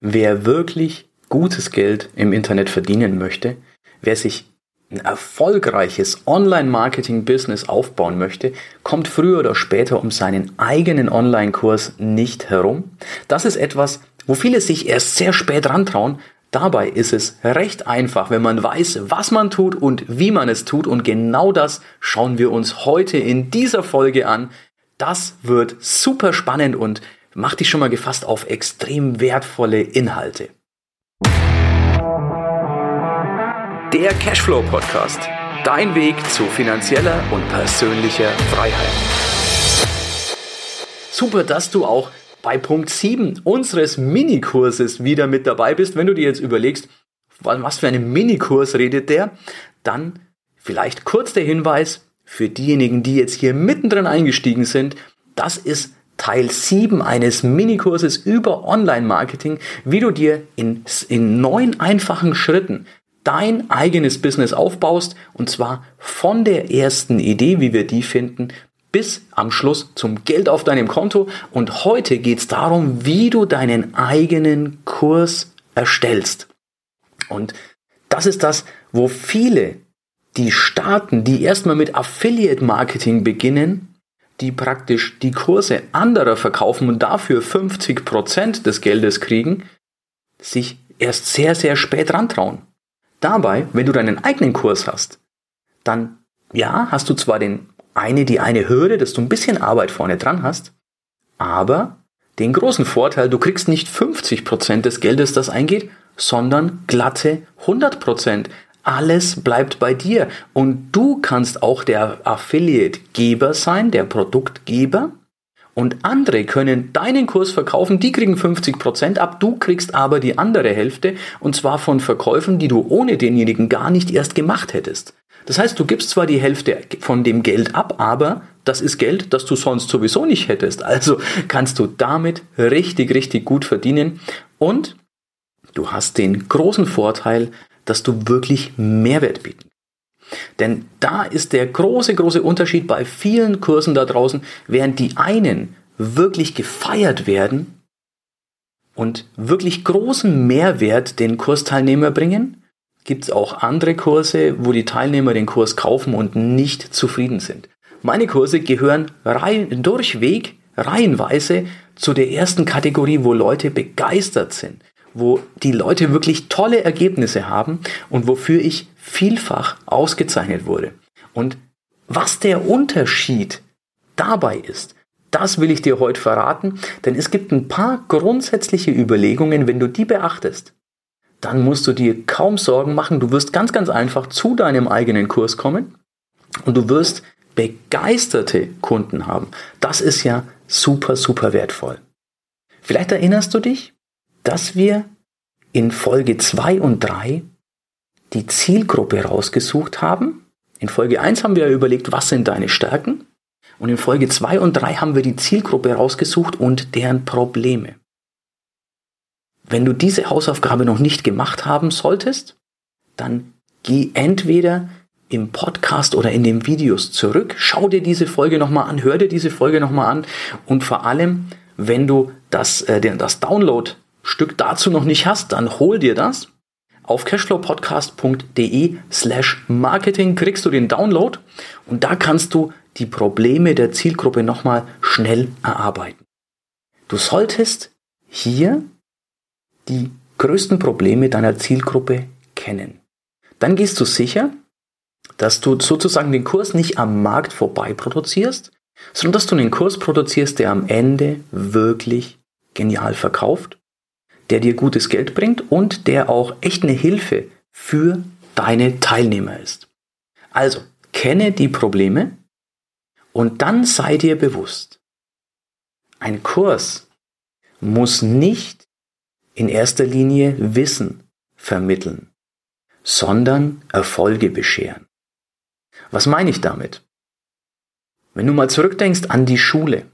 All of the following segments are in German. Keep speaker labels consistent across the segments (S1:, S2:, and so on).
S1: Wer wirklich gutes Geld im Internet verdienen möchte, wer sich ein erfolgreiches Online-Marketing-Business aufbauen möchte, kommt früher oder später um seinen eigenen Online-Kurs nicht herum. Das ist etwas, wo viele sich erst sehr spät rantrauen. Dabei ist es recht einfach, wenn man weiß, was man tut und wie man es tut. Und genau das schauen wir uns heute in dieser Folge an. Das wird super spannend und macht dich schon mal gefasst auf extrem wertvolle Inhalte. Der Cashflow Podcast. Dein Weg zu finanzieller und persönlicher Freiheit. Super, dass du auch bei Punkt 7 unseres Minikurses wieder mit dabei bist. Wenn du dir jetzt überlegst, was für einen Minikurs redet der, dann vielleicht kurz der Hinweis für diejenigen, die jetzt hier mittendrin eingestiegen sind. Das ist Teil 7 eines Minikurses über Online-Marketing, wie du dir in, in neun einfachen Schritten dein eigenes Business aufbaust und zwar von der ersten Idee, wie wir die finden, bis am Schluss zum Geld auf deinem Konto. Und heute geht es darum, wie du deinen eigenen Kurs erstellst. Und das ist das, wo viele, die starten, die erstmal mit Affiliate Marketing beginnen, die praktisch die Kurse anderer verkaufen und dafür 50 Prozent des Geldes kriegen, sich erst sehr, sehr spät rantrauen. Dabei, wenn du deinen eigenen Kurs hast, dann ja, hast du zwar den eine, die eine Hürde, dass du ein bisschen Arbeit vorne dran hast, aber den großen Vorteil, du kriegst nicht 50% des Geldes, das eingeht, sondern glatte 100%. Alles bleibt bei dir und du kannst auch der Affiliate-Geber sein, der Produktgeber und andere können deinen Kurs verkaufen, die kriegen 50% ab, du kriegst aber die andere Hälfte und zwar von Verkäufen, die du ohne denjenigen gar nicht erst gemacht hättest. Das heißt, du gibst zwar die Hälfte von dem Geld ab, aber das ist Geld, das du sonst sowieso nicht hättest. Also kannst du damit richtig, richtig gut verdienen und du hast den großen Vorteil, dass du wirklich Mehrwert bieten denn da ist der große, große Unterschied bei vielen Kursen da draußen, während die einen wirklich gefeiert werden und wirklich großen Mehrwert den Kursteilnehmer bringen, gibt es auch andere Kurse, wo die Teilnehmer den Kurs kaufen und nicht zufrieden sind. Meine Kurse gehören rein, durchweg, reihenweise zu der ersten Kategorie, wo Leute begeistert sind, wo die Leute wirklich tolle Ergebnisse haben und wofür ich vielfach ausgezeichnet wurde. Und was der Unterschied dabei ist, das will ich dir heute verraten, denn es gibt ein paar grundsätzliche Überlegungen, wenn du die beachtest, dann musst du dir kaum Sorgen machen, du wirst ganz, ganz einfach zu deinem eigenen Kurs kommen und du wirst begeisterte Kunden haben. Das ist ja super, super wertvoll. Vielleicht erinnerst du dich, dass wir in Folge 2 und 3 die Zielgruppe rausgesucht haben. In Folge 1 haben wir überlegt, was sind deine Stärken? Und in Folge 2 und 3 haben wir die Zielgruppe rausgesucht und deren Probleme. Wenn du diese Hausaufgabe noch nicht gemacht haben solltest, dann geh entweder im Podcast oder in den Videos zurück, schau dir diese Folge nochmal an, hör dir diese Folge nochmal an und vor allem, wenn du das, äh, das Download-Stück dazu noch nicht hast, dann hol dir das auf cashflowpodcast.de slash marketing kriegst du den Download und da kannst du die Probleme der Zielgruppe nochmal schnell erarbeiten. Du solltest hier die größten Probleme deiner Zielgruppe kennen. Dann gehst du sicher, dass du sozusagen den Kurs nicht am Markt vorbei produzierst, sondern dass du einen Kurs produzierst, der am Ende wirklich genial verkauft der dir gutes Geld bringt und der auch echt eine Hilfe für deine Teilnehmer ist. Also, kenne die Probleme und dann sei dir bewusst, ein Kurs muss nicht in erster Linie Wissen vermitteln, sondern Erfolge bescheren. Was meine ich damit? Wenn du mal zurückdenkst an die Schule,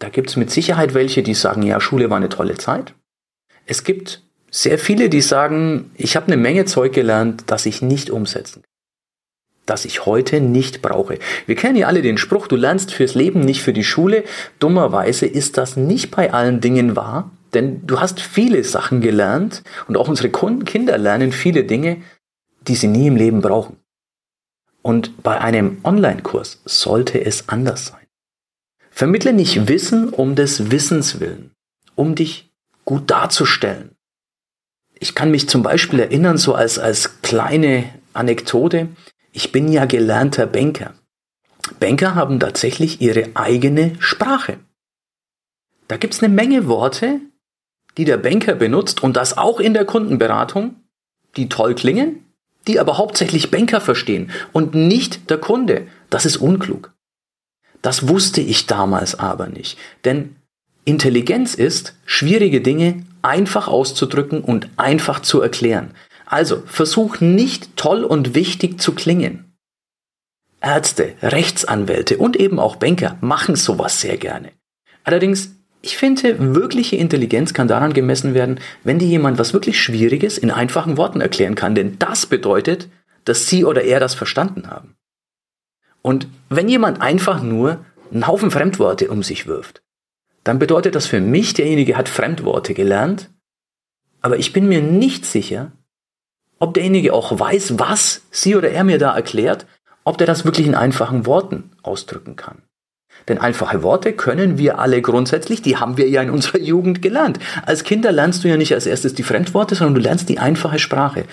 S1: da gibt es mit Sicherheit welche, die sagen, ja, Schule war eine tolle Zeit. Es gibt sehr viele, die sagen, ich habe eine Menge Zeug gelernt, das ich nicht umsetzen kann. Das ich heute nicht brauche. Wir kennen ja alle den Spruch, du lernst fürs Leben, nicht für die Schule. Dummerweise ist das nicht bei allen Dingen wahr, Denn du hast viele Sachen gelernt und auch unsere Kinder lernen viele Dinge, die sie nie im Leben brauchen. Und bei einem Online-Kurs sollte es anders sein. Vermittle nicht Wissen um des Wissens willen, um dich gut darzustellen. Ich kann mich zum Beispiel erinnern, so als, als kleine Anekdote, ich bin ja gelernter Banker. Banker haben tatsächlich ihre eigene Sprache. Da gibt's eine Menge Worte, die der Banker benutzt und das auch in der Kundenberatung, die toll klingen, die aber hauptsächlich Banker verstehen und nicht der Kunde. Das ist unklug. Das wusste ich damals aber nicht. Denn Intelligenz ist, schwierige Dinge einfach auszudrücken und einfach zu erklären. Also versuch nicht toll und wichtig zu klingen. Ärzte, Rechtsanwälte und eben auch Banker machen sowas sehr gerne. Allerdings, ich finde, wirkliche Intelligenz kann daran gemessen werden, wenn dir jemand was wirklich Schwieriges in einfachen Worten erklären kann, denn das bedeutet, dass sie oder er das verstanden haben. Und wenn jemand einfach nur einen Haufen Fremdworte um sich wirft, dann bedeutet das für mich, derjenige hat Fremdworte gelernt, aber ich bin mir nicht sicher, ob derjenige auch weiß, was sie oder er mir da erklärt, ob der das wirklich in einfachen Worten ausdrücken kann. Denn einfache Worte können wir alle grundsätzlich, die haben wir ja in unserer Jugend gelernt. Als Kinder lernst du ja nicht als erstes die Fremdworte, sondern du lernst die einfache Sprache.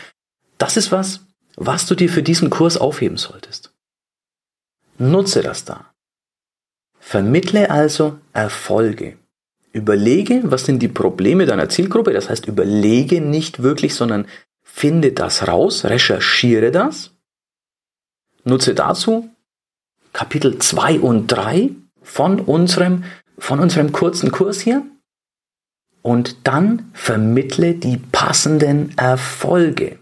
S1: Das ist was, was du dir für diesen Kurs aufheben solltest. Nutze das da. Vermittle also Erfolge. Überlege, was sind die Probleme deiner Zielgruppe. Das heißt, überlege nicht wirklich, sondern finde das raus, recherchiere das. Nutze dazu Kapitel 2 und 3 von unserem, von unserem kurzen Kurs hier. Und dann vermittle die passenden Erfolge.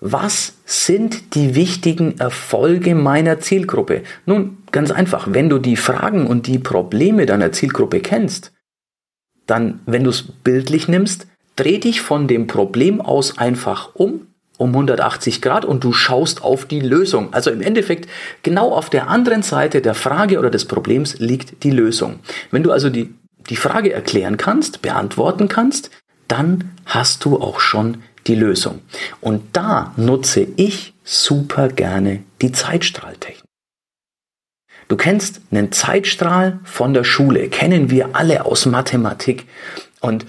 S1: Was sind die wichtigen Erfolge meiner Zielgruppe? Nun, ganz einfach, wenn du die Fragen und die Probleme deiner Zielgruppe kennst, dann, wenn du es bildlich nimmst, dreh dich von dem Problem aus einfach um, um 180 Grad und du schaust auf die Lösung. Also im Endeffekt, genau auf der anderen Seite der Frage oder des Problems liegt die Lösung. Wenn du also die, die Frage erklären kannst, beantworten kannst, dann hast du auch schon die Lösung. Und da nutze ich super gerne die Zeitstrahltechnik. Du kennst einen Zeitstrahl von der Schule, kennen wir alle aus Mathematik. Und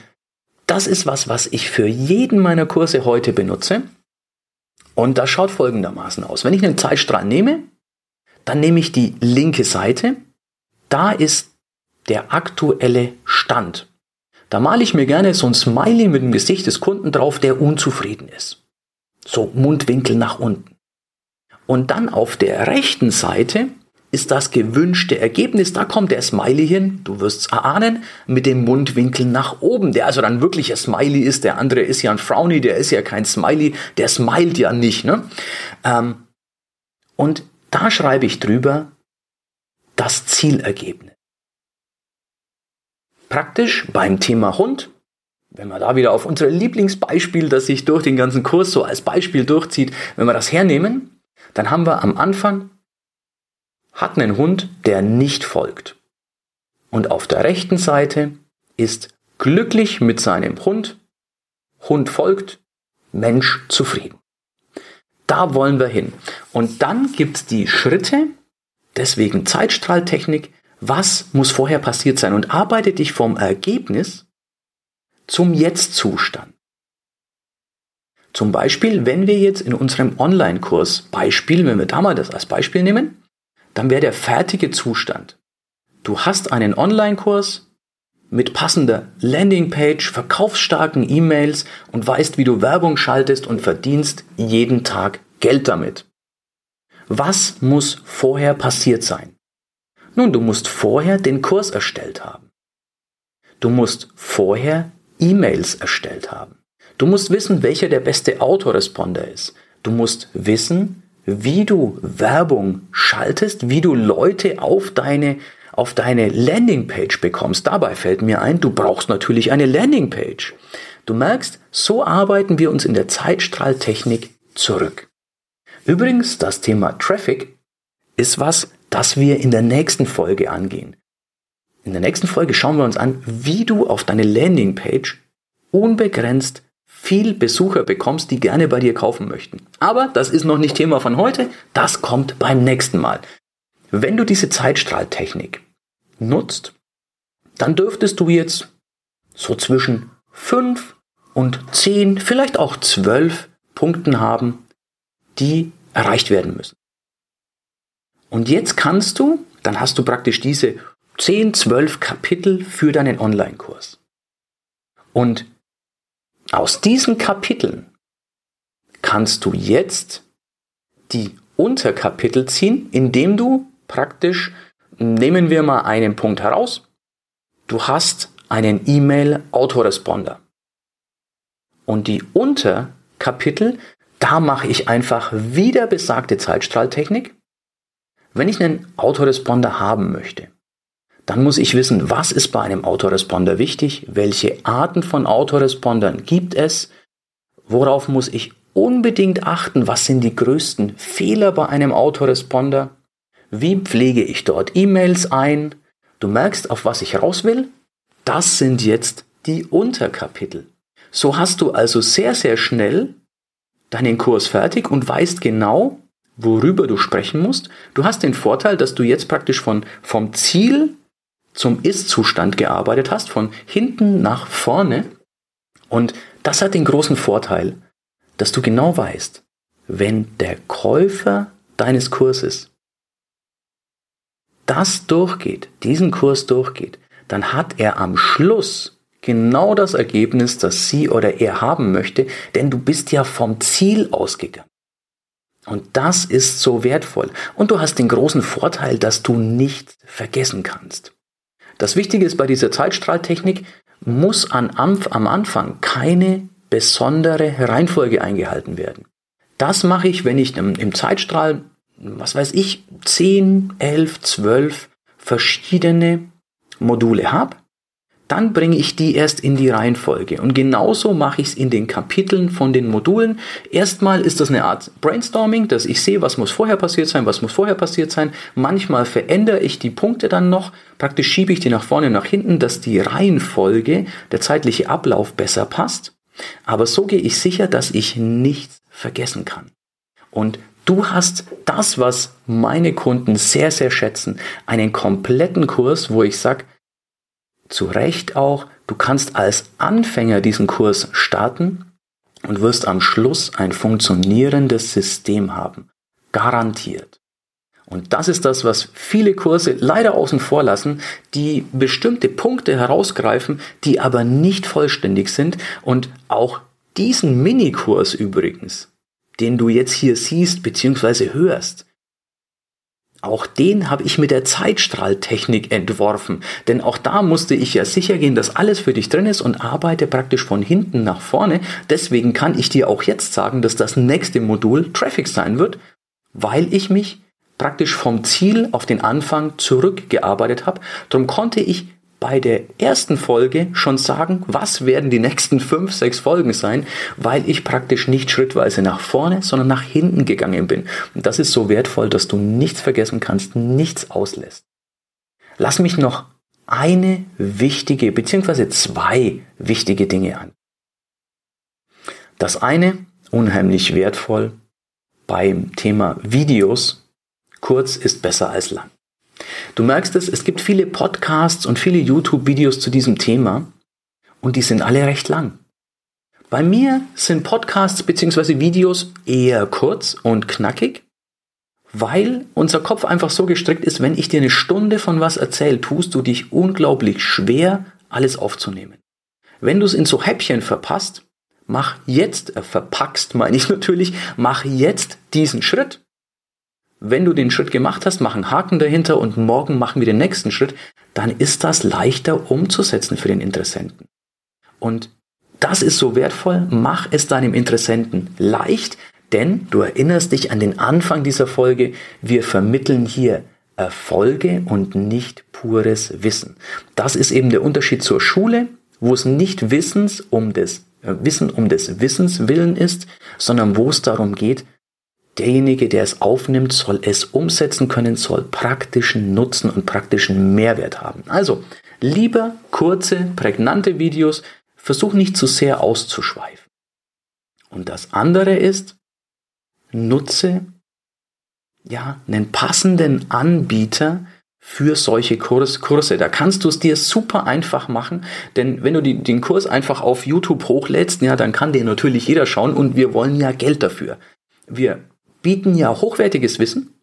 S1: das ist was, was ich für jeden meiner Kurse heute benutze. Und das schaut folgendermaßen aus. Wenn ich einen Zeitstrahl nehme, dann nehme ich die linke Seite. Da ist der aktuelle Stand. Da male ich mir gerne so ein Smiley mit dem Gesicht des Kunden drauf, der unzufrieden ist. So Mundwinkel nach unten. Und dann auf der rechten Seite ist das gewünschte Ergebnis. Da kommt der Smiley hin, du wirst es erahnen, mit dem Mundwinkel nach oben, der also dann wirklich ein Smiley ist. Der andere ist ja ein Frowny, der ist ja kein Smiley, der smilet ja nicht. Ne? Ähm, und da schreibe ich drüber das Zielergebnis. Praktisch beim Thema Hund, wenn man da wieder auf unser Lieblingsbeispiel, das sich durch den ganzen Kurs so als Beispiel durchzieht, wenn wir das hernehmen, dann haben wir am Anfang hat einen Hund, der nicht folgt. Und auf der rechten Seite ist glücklich mit seinem Hund, Hund folgt, Mensch zufrieden. Da wollen wir hin. Und dann gibt es die Schritte, deswegen Zeitstrahltechnik, was muss vorher passiert sein und arbeite dich vom Ergebnis zum Jetzt-Zustand. Zum Beispiel, wenn wir jetzt in unserem Online-Kurs Beispiel, wenn wir da mal das als Beispiel nehmen, dann wäre der fertige Zustand. Du hast einen Online-Kurs mit passender Landingpage, verkaufsstarken E-Mails und weißt, wie du Werbung schaltest und verdienst jeden Tag Geld damit. Was muss vorher passiert sein? Nun, du musst vorher den Kurs erstellt haben. Du musst vorher E-Mails erstellt haben. Du musst wissen, welcher der beste Autoresponder ist. Du musst wissen, wie du Werbung schaltest, wie du Leute auf deine auf deine Landingpage bekommst. Dabei fällt mir ein, du brauchst natürlich eine Landingpage. Du merkst, so arbeiten wir uns in der Zeitstrahltechnik zurück. Übrigens, das Thema Traffic ist was, das wir in der nächsten Folge angehen. In der nächsten Folge schauen wir uns an, wie du auf deine Landingpage unbegrenzt viel Besucher bekommst, die gerne bei dir kaufen möchten. Aber das ist noch nicht Thema von heute, das kommt beim nächsten Mal. Wenn du diese Zeitstrahltechnik nutzt, dann dürftest du jetzt so zwischen 5 und 10, vielleicht auch 12 Punkten haben, die erreicht werden müssen. Und jetzt kannst du, dann hast du praktisch diese 10, 12 Kapitel für deinen Online-Kurs. Und aus diesen Kapiteln kannst du jetzt die Unterkapitel ziehen, indem du praktisch, nehmen wir mal einen Punkt heraus, du hast einen E-Mail-Autoresponder. Und die Unterkapitel, da mache ich einfach wieder besagte Zeitstrahltechnik. Wenn ich einen Autoresponder haben möchte, dann muss ich wissen, was ist bei einem Autoresponder wichtig, welche Arten von Autorespondern gibt es, worauf muss ich unbedingt achten, was sind die größten Fehler bei einem Autoresponder, wie pflege ich dort E-Mails ein. Du merkst, auf was ich raus will? Das sind jetzt die Unterkapitel. So hast du also sehr, sehr schnell deinen Kurs fertig und weißt genau, worüber du sprechen musst. Du hast den Vorteil, dass du jetzt praktisch von, vom Ziel zum Ist-Zustand gearbeitet hast, von hinten nach vorne. Und das hat den großen Vorteil, dass du genau weißt, wenn der Käufer deines Kurses das durchgeht, diesen Kurs durchgeht, dann hat er am Schluss genau das Ergebnis, das sie oder er haben möchte, denn du bist ja vom Ziel ausgegangen. Und das ist so wertvoll. Und du hast den großen Vorteil, dass du nichts vergessen kannst. Das Wichtige ist bei dieser Zeitstrahltechnik, muss am Anfang keine besondere Reihenfolge eingehalten werden. Das mache ich, wenn ich im Zeitstrahl, was weiß ich, 10, 11, 12 verschiedene Module habe dann bringe ich die erst in die Reihenfolge. Und genauso mache ich es in den Kapiteln von den Modulen. Erstmal ist das eine Art Brainstorming, dass ich sehe, was muss vorher passiert sein, was muss vorher passiert sein. Manchmal verändere ich die Punkte dann noch. Praktisch schiebe ich die nach vorne und nach hinten, dass die Reihenfolge, der zeitliche Ablauf besser passt. Aber so gehe ich sicher, dass ich nichts vergessen kann. Und Du hast das, was meine Kunden sehr, sehr schätzen, einen kompletten Kurs, wo ich sage, zu Recht auch, du kannst als Anfänger diesen Kurs starten und wirst am Schluss ein funktionierendes System haben. Garantiert. Und das ist das, was viele Kurse leider außen vor lassen, die bestimmte Punkte herausgreifen, die aber nicht vollständig sind. Und auch diesen Minikurs übrigens, den du jetzt hier siehst bzw. hörst, auch den habe ich mit der Zeitstrahltechnik entworfen, denn auch da musste ich ja sicher gehen, dass alles für dich drin ist und arbeite praktisch von hinten nach vorne. Deswegen kann ich dir auch jetzt sagen, dass das nächste Modul Traffic sein wird, weil ich mich praktisch vom Ziel auf den Anfang zurückgearbeitet habe. Darum konnte ich bei der ersten Folge schon sagen, was werden die nächsten fünf, sechs Folgen sein, weil ich praktisch nicht schrittweise nach vorne, sondern nach hinten gegangen bin. Und das ist so wertvoll, dass du nichts vergessen kannst, nichts auslässt. Lass mich noch eine wichtige, beziehungsweise zwei wichtige Dinge an. Das eine, unheimlich wertvoll, beim Thema Videos, kurz ist besser als lang. Du merkst es, es gibt viele Podcasts und viele YouTube-Videos zu diesem Thema und die sind alle recht lang. Bei mir sind Podcasts bzw. Videos eher kurz und knackig, weil unser Kopf einfach so gestrickt ist, wenn ich dir eine Stunde von was erzähle, tust du dich unglaublich schwer, alles aufzunehmen. Wenn du es in so Häppchen verpasst, mach jetzt, äh, verpackst meine ich natürlich, mach jetzt diesen Schritt wenn du den Schritt gemacht hast, mach einen Haken dahinter und morgen machen wir den nächsten Schritt, dann ist das leichter umzusetzen für den Interessenten. Und das ist so wertvoll, mach es deinem Interessenten leicht, denn du erinnerst dich an den Anfang dieser Folge, wir vermitteln hier Erfolge und nicht pures Wissen. Das ist eben der Unterschied zur Schule, wo es nicht Wissens um des, Wissen um des Wissens willen ist, sondern wo es darum geht, derjenige, der es aufnimmt, soll es umsetzen können, soll praktischen Nutzen und praktischen Mehrwert haben. Also lieber kurze, prägnante Videos, versuch nicht zu sehr auszuschweifen. Und das andere ist, nutze ja einen passenden Anbieter, für solche Kurs, Kurse. Da kannst du es dir super einfach machen, denn wenn du die, den Kurs einfach auf YouTube hochlädst, ja, dann kann den natürlich jeder schauen und wir wollen ja Geld dafür. Wir bieten ja hochwertiges Wissen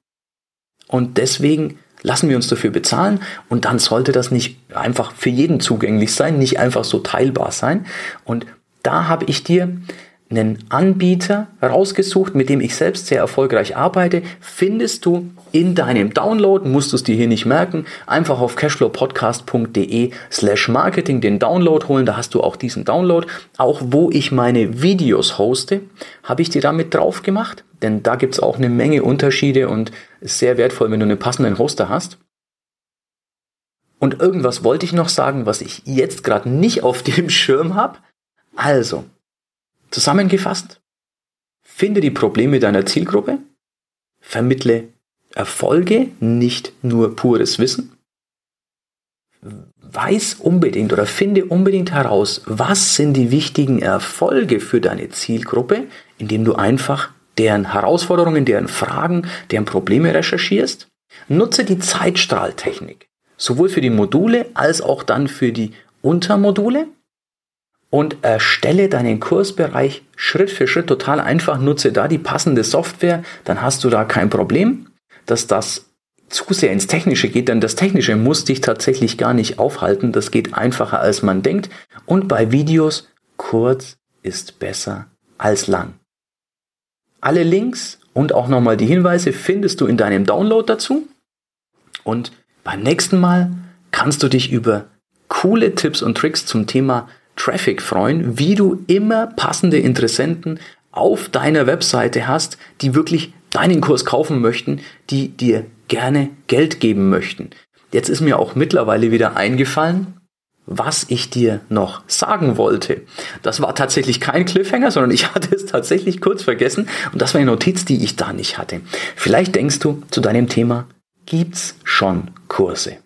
S1: und deswegen lassen wir uns dafür bezahlen und dann sollte das nicht einfach für jeden zugänglich sein, nicht einfach so teilbar sein. Und da habe ich dir einen Anbieter rausgesucht, mit dem ich selbst sehr erfolgreich arbeite, findest du in deinem Download, musst du es dir hier nicht merken, einfach auf cashflowpodcast.de slash marketing den Download holen, da hast du auch diesen Download. Auch wo ich meine Videos hoste, habe ich dir damit drauf gemacht, denn da gibt es auch eine Menge Unterschiede und ist sehr wertvoll, wenn du einen passenden Hoster hast. Und irgendwas wollte ich noch sagen, was ich jetzt gerade nicht auf dem Schirm habe. Also, Zusammengefasst, finde die Probleme deiner Zielgruppe, vermittle Erfolge, nicht nur pures Wissen, weiß unbedingt oder finde unbedingt heraus, was sind die wichtigen Erfolge für deine Zielgruppe, indem du einfach deren Herausforderungen, deren Fragen, deren Probleme recherchierst. Nutze die Zeitstrahltechnik, sowohl für die Module als auch dann für die Untermodule und erstelle deinen Kursbereich Schritt für Schritt total einfach. Nutze da die passende Software, dann hast du da kein Problem, dass das zu sehr ins Technische geht, denn das Technische muss dich tatsächlich gar nicht aufhalten. Das geht einfacher als man denkt. Und bei Videos, kurz ist besser als lang. Alle Links und auch nochmal die Hinweise findest du in deinem Download dazu. Und beim nächsten Mal kannst du dich über coole Tipps und Tricks zum Thema Traffic freuen, wie du immer passende Interessenten auf deiner Webseite hast, die wirklich deinen Kurs kaufen möchten, die dir gerne Geld geben möchten. Jetzt ist mir auch mittlerweile wieder eingefallen, was ich dir noch sagen wollte. Das war tatsächlich kein Cliffhanger, sondern ich hatte es tatsächlich kurz vergessen und das war eine Notiz, die ich da nicht hatte. Vielleicht denkst du zu deinem Thema, gibt's schon Kurse?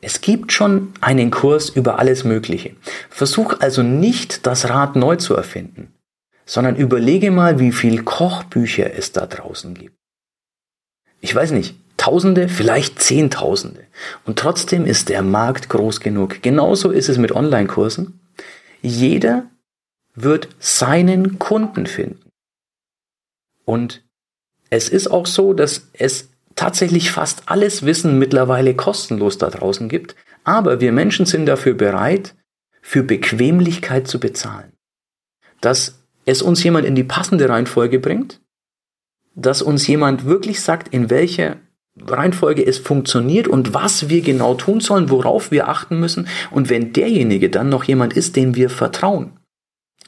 S1: Es gibt schon einen Kurs über alles Mögliche. Versuch also nicht, das Rad neu zu erfinden, sondern überlege mal, wie viel Kochbücher es da draußen gibt. Ich weiß nicht, Tausende, vielleicht Zehntausende. Und trotzdem ist der Markt groß genug. Genauso ist es mit Online-Kursen. Jeder wird seinen Kunden finden. Und es ist auch so, dass es tatsächlich fast alles Wissen mittlerweile kostenlos da draußen gibt, aber wir Menschen sind dafür bereit, für Bequemlichkeit zu bezahlen. Dass es uns jemand in die passende Reihenfolge bringt, dass uns jemand wirklich sagt, in welcher Reihenfolge es funktioniert und was wir genau tun sollen, worauf wir achten müssen und wenn derjenige dann noch jemand ist, dem wir vertrauen,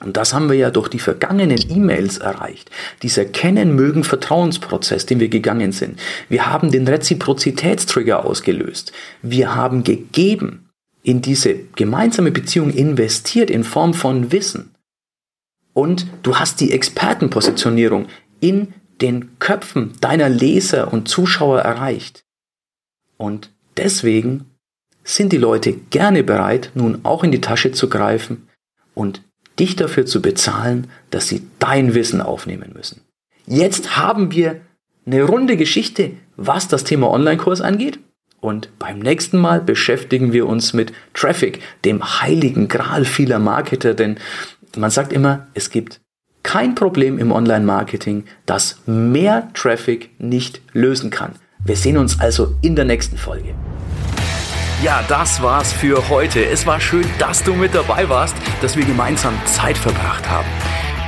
S1: und das haben wir ja durch die vergangenen E-Mails erreicht. Dieser Kennen-Mögen-Vertrauensprozess, den wir gegangen sind. Wir haben den Reziprozitätstrigger ausgelöst. Wir haben gegeben, in diese gemeinsame Beziehung investiert in Form von Wissen. Und du hast die Expertenpositionierung in den Köpfen deiner Leser und Zuschauer erreicht. Und deswegen sind die Leute gerne bereit, nun auch in die Tasche zu greifen und dich dafür zu bezahlen, dass sie dein Wissen aufnehmen müssen. Jetzt haben wir eine runde Geschichte, was das Thema Online-Kurs angeht. Und beim nächsten Mal beschäftigen wir uns mit Traffic, dem heiligen Gral vieler Marketer, denn man sagt immer, es gibt kein Problem im Online-Marketing, das mehr Traffic nicht lösen kann. Wir sehen uns also in der nächsten Folge.
S2: Ja, das war's für heute. Es war schön, dass du mit dabei warst, dass wir gemeinsam Zeit verbracht haben.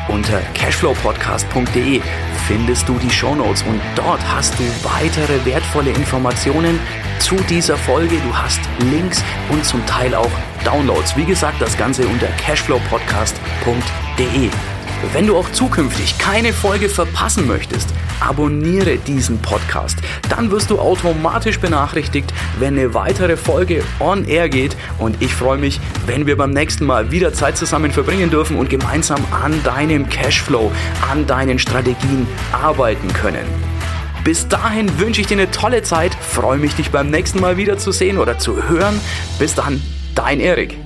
S2: Unter cashflowpodcast.de findest du die Shownotes und dort hast du weitere wertvolle Informationen zu dieser Folge. Du hast Links und zum Teil auch Downloads. Wie gesagt, das Ganze unter cashflowpodcast.de. Wenn du auch zukünftig keine Folge verpassen möchtest, abonniere diesen Podcast. Dann wirst du automatisch benachrichtigt, wenn eine weitere Folge on air geht. Und ich freue mich, wenn wir beim nächsten Mal wieder Zeit zusammen verbringen dürfen und gemeinsam an deinem Cashflow, an deinen Strategien arbeiten können. Bis dahin wünsche ich dir eine tolle Zeit, freue mich, dich beim nächsten Mal wieder zu sehen oder zu hören. Bis dann, dein Erik.